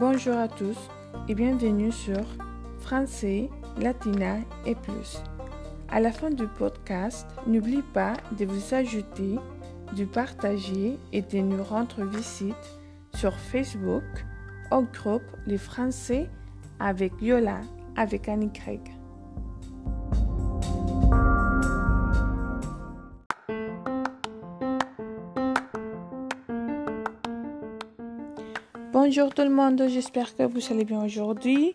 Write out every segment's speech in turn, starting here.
Bonjour à tous et bienvenue sur Français, Latina et plus. À la fin du podcast, n'oublie pas de vous ajouter, de partager et de nous rendre visite sur Facebook au groupe Les Français avec Yola avec un Y. Bonjour tout le monde, j'espère que vous allez bien aujourd'hui.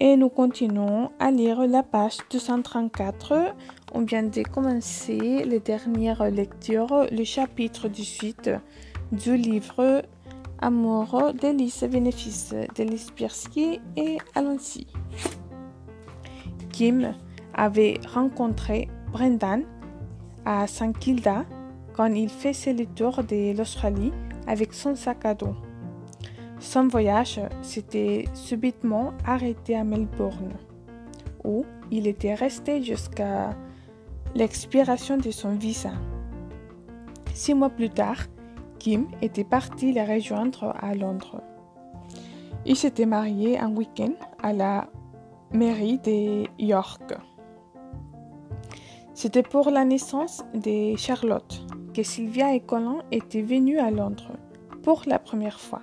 Et nous continuons à lire la page 234. On vient de commencer les dernières lectures, le chapitre 18 du livre Amour, délices, bénéfices d'Elise Pierski et allons-y. Kim avait rencontré Brendan à Saint Kilda quand il faisait le tour de l'Australie avec son sac à dos. Son voyage s'était subitement arrêté à Melbourne, où il était resté jusqu'à l'expiration de son visa. Six mois plus tard, Kim était parti les rejoindre à Londres. Il s'était marié un week-end à la mairie de York. C'était pour la naissance de Charlotte que Sylvia et Colin étaient venus à Londres pour la première fois.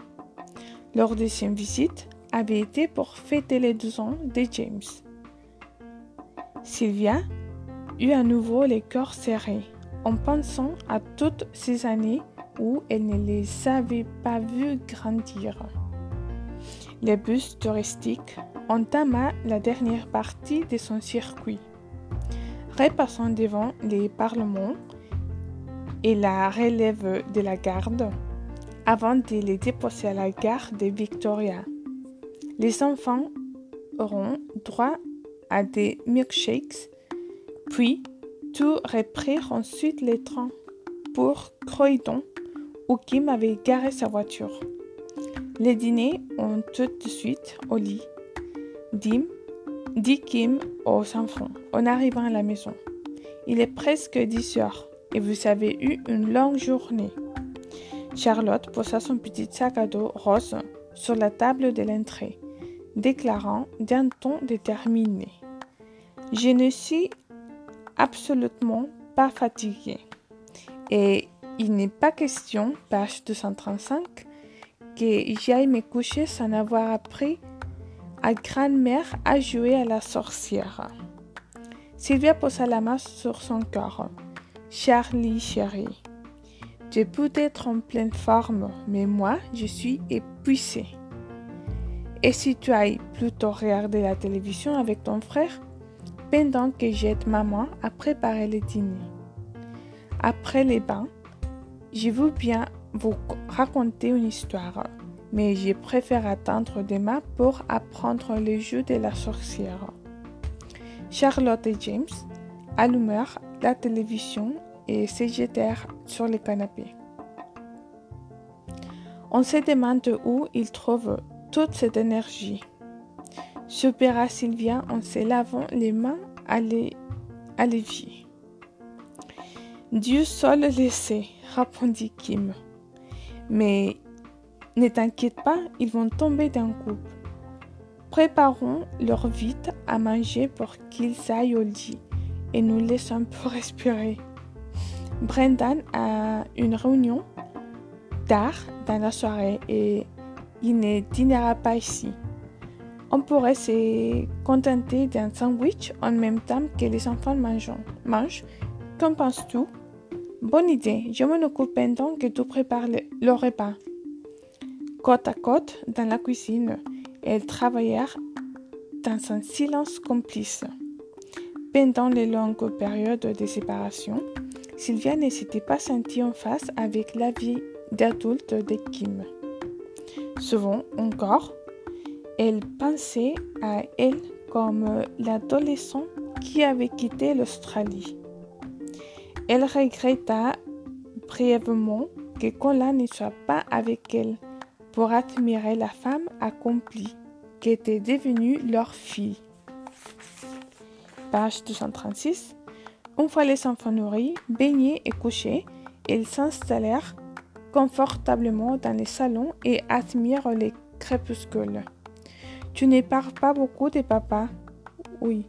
Leur deuxième visite avait été pour fêter les 12 ans de James. Sylvia eut à nouveau les cœurs serrés en pensant à toutes ces années où elle ne les avait pas vus grandir. Les bus touristiques entama la dernière partie de son circuit. Repassant devant les parlements et la relève de la garde, avant de les déposer à la gare de Victoria. Les enfants auront droit à des milkshakes, puis tout reprirent ensuite les trains pour Croydon, où Kim avait garé sa voiture. Les dîners ont tout de suite au lit. Dim, dit Kim aux enfants en arrivant à la maison. Il est presque 10 heures et vous avez eu une longue journée. Charlotte posa son petit sac à dos rose sur la table de l'entrée, déclarant d'un ton déterminé Je ne suis absolument pas fatiguée. Et il n'est pas question, page 235, que j'aille me coucher sans avoir appris à grand-mère à jouer à la sorcière. Sylvia posa la main sur son cœur. Charlie chérie. Tu peux être en pleine forme, mais moi, je suis épuisée. Et si tu ailles plutôt regarder la télévision avec ton frère, pendant que j'aide maman à préparer le dîner. Après les bains, je veux bien vous raconter une histoire, mais je préfère attendre demain pour apprendre le jeu de la sorcière. Charlotte et James allumèrent la télévision et sur le canapé. On se demande où ils trouvent toute cette énergie. Supéra Sylvia en se lavant les mains à l'évier. Dieu seul le sait, répondit Kim. Mais ne t'inquiète pas, ils vont tomber d'un coup. Préparons leur vite à manger pour qu'ils aillent au lit et nous laissons un peu respirer. Brendan a une réunion tard dans la soirée et il ne dînera pas ici. On pourrait se contenter d'un sandwich en même temps que les enfants mangent. Qu'en penses-tu? Bonne idée, je m'en occupe pendant que tu prépares le, repas. Côte à côte dans la cuisine, elles travaillèrent dans un silence complice. Pendant les longues périodes de séparation, Sylvia ne s'était pas sentie en face avec la vie d'adulte de Kim. Souvent encore, elle pensait à elle comme l'adolescent qui avait quitté l'Australie. Elle regretta brièvement que Colin ne soit pas avec elle pour admirer la femme accomplie qui était devenue leur fille. Page 236 une fois les enfants nourris, baignés et couchés, ils s'installèrent confortablement dans les salons et admirent les crépuscule. Tu ne parles pas beaucoup de papa Oui,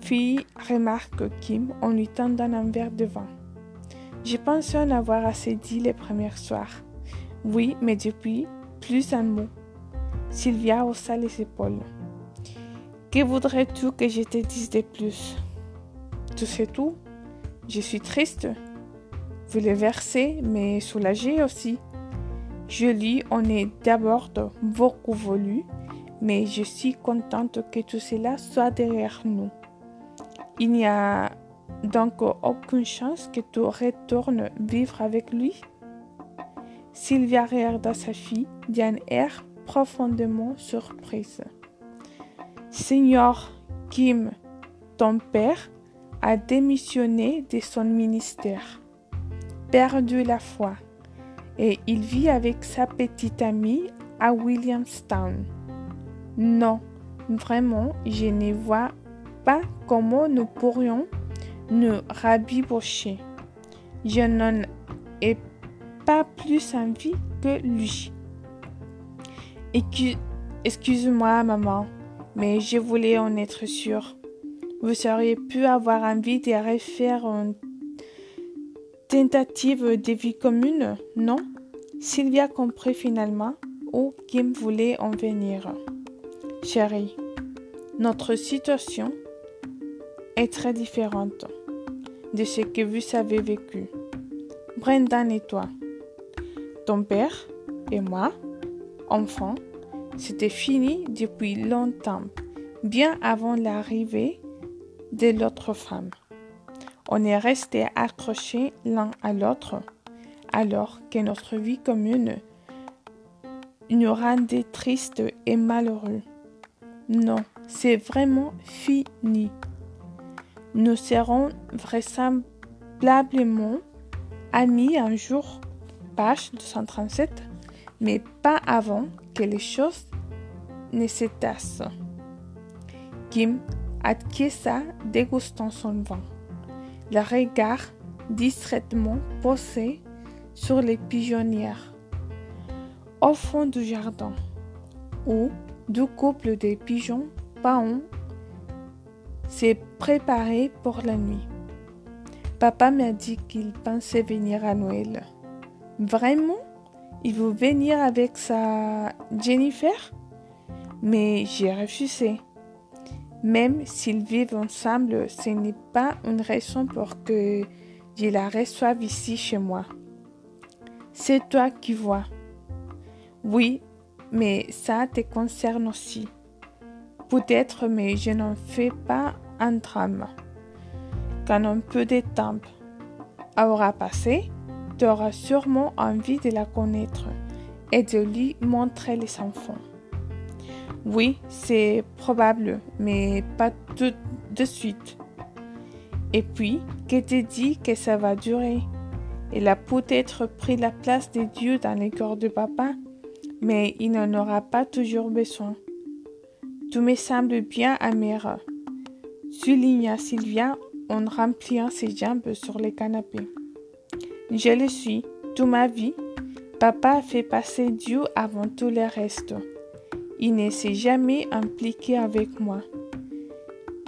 fit remarque Kim en lui tendant un verre de vin. J'ai pensé en avoir assez dit les premiers soirs. Oui, mais depuis, plus un mot. Sylvia haussa les épaules. Que voudrais-tu que je te dise de plus? Tu sais tout Je suis triste. Vous le versez, mais soulagée aussi. Je lis, on est d'abord beaucoup voulu, mais je suis contente que tout cela soit derrière nous. Il n'y a donc aucune chance que tu retournes vivre avec lui Sylvia regarda sa fille d'un air profondément surprise. Seigneur Kim, ton père a démissionné de son ministère, perdu la foi, et il vit avec sa petite amie à Williamstown. Non, vraiment, je ne vois pas comment nous pourrions nous rabibocher. Je n'en ai pas plus envie que lui. Excuse-moi, maman, mais je voulais en être sûre. Vous auriez pu avoir envie de refaire une tentative de vie commune, non? Sylvia comprit finalement où Kim voulait en venir. Chérie, notre situation est très différente de ce que vous avez vécu. Brendan et toi, ton père et moi, enfants, c'était fini depuis longtemps, bien avant l'arrivée de l'autre femme. On est resté accrochés l'un à l'autre, alors que notre vie commune nous rendait tristes et malheureux. Non, c'est vraiment fini. Nous serons vraisemblablement amis un jour, page 237, mais pas avant que les choses ne s'étassent. Kim acquiesça dégustant son vin, le regard distraitement posé sur les pigeonnières. Au fond du jardin, où deux couples de pigeons paons s'est préparé pour la nuit. Papa m'a dit qu'il pensait venir à Noël. Vraiment? Il veut venir avec sa Jennifer? Mais j'ai refusé. Même s'ils vivent ensemble, ce n'est pas une raison pour que je la reçoive ici chez moi. C'est toi qui vois. Oui, mais ça te concerne aussi. Peut-être, mais je n'en fais pas un drame. Quand un peu de temps aura passé, tu auras sûrement envie de la connaître et de lui montrer les enfants. Oui, c'est probable, mais pas tout de suite. Et puis, que te dit que ça va durer? Il a peut-être pris la place de Dieu dans les corps de papa, mais il n'en aura pas toujours besoin. Tout me semble bien amer, souligna Sylvia en rempliant ses jambes sur le canapé. Je le suis, toute ma vie. Papa fait passer Dieu avant tout le reste. Il ne s'est jamais impliqué avec moi.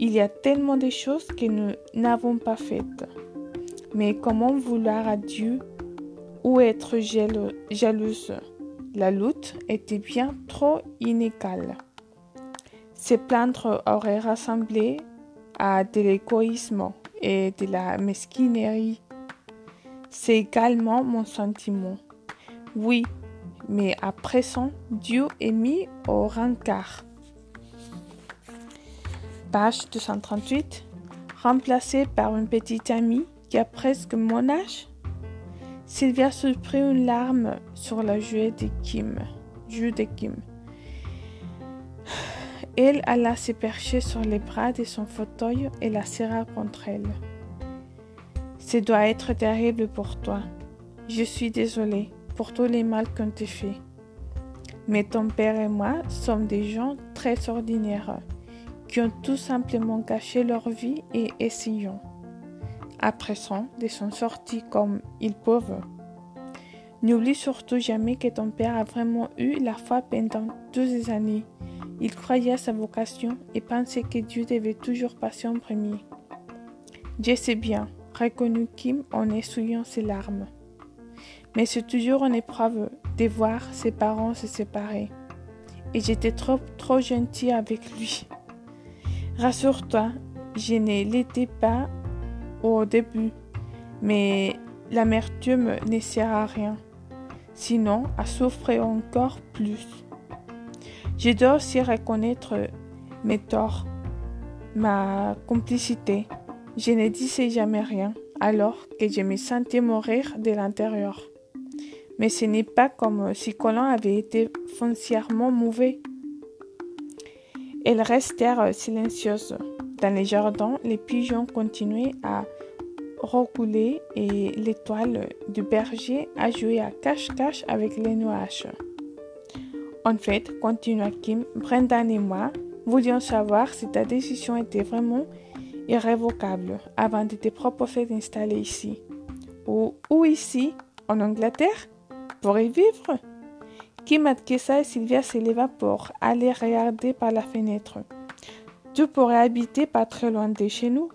Il y a tellement de choses que nous n'avons pas faites. Mais comment vouloir à Dieu ou être jalouse? La lutte était bien trop inégale. Se plaindre aurait rassemblé à de l'égoïsme et de la mesquinerie c'est également mon sentiment. Oui, mais à présent, Dieu est mis au rencard. Page 238. Remplacé par une petite amie qui a presque mon âge. Sylvia surprit une larme sur la joue de Kim. Joue de Kim. Elle alla se percher sur les bras de son fauteuil et la serra contre elle. Ce doit être terrible pour toi. Je suis désolée pour tous les mal qu'on t'a fait. Mais ton père et moi sommes des gens très ordinaires qui ont tout simplement caché leur vie et essayons, à présent, de s'en sortir comme ils peuvent. N'oublie surtout jamais que ton père a vraiment eu la foi pendant toutes ces années. Il croyait à sa vocation et pensait que Dieu devait toujours passer en premier. Je sais bien, reconnut Kim en essuyant ses larmes. Mais c'est toujours une épreuve de voir ses parents se séparer. Et j'étais trop, trop gentil avec lui. Rassure-toi, je ne l'étais pas au début, mais l'amertume ne sert à rien, sinon à souffrir encore plus. Je dois aussi reconnaître mes torts, ma complicité. Je ne disais jamais rien, alors que je me sentais mourir de l'intérieur. Mais ce n'est pas comme si Colin avait été foncièrement mauvais. Elles restèrent silencieuses. Dans les jardins, les pigeons continuaient à rouler et l'étoile du berger a joué à cache-cache avec les nuages. En fait, continua Kim, Brendan et moi voulions savoir si ta décision était vraiment irrévocable avant de te proposer d'installer ici. Ou ici, en Angleterre, pour y vivre? Kim Atkessa et Sylvia s'éleva pour aller regarder par la fenêtre. Tu pourrais habiter pas très loin de chez nous.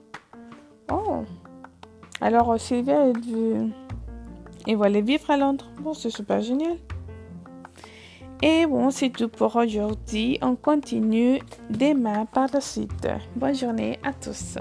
Oh. Alors Sylvia, elle veut... Et voilà vivre à Londres. Bon, c'est super génial. Et bon, c'est tout pour aujourd'hui. On continue demain par la suite. Bonne journée à tous.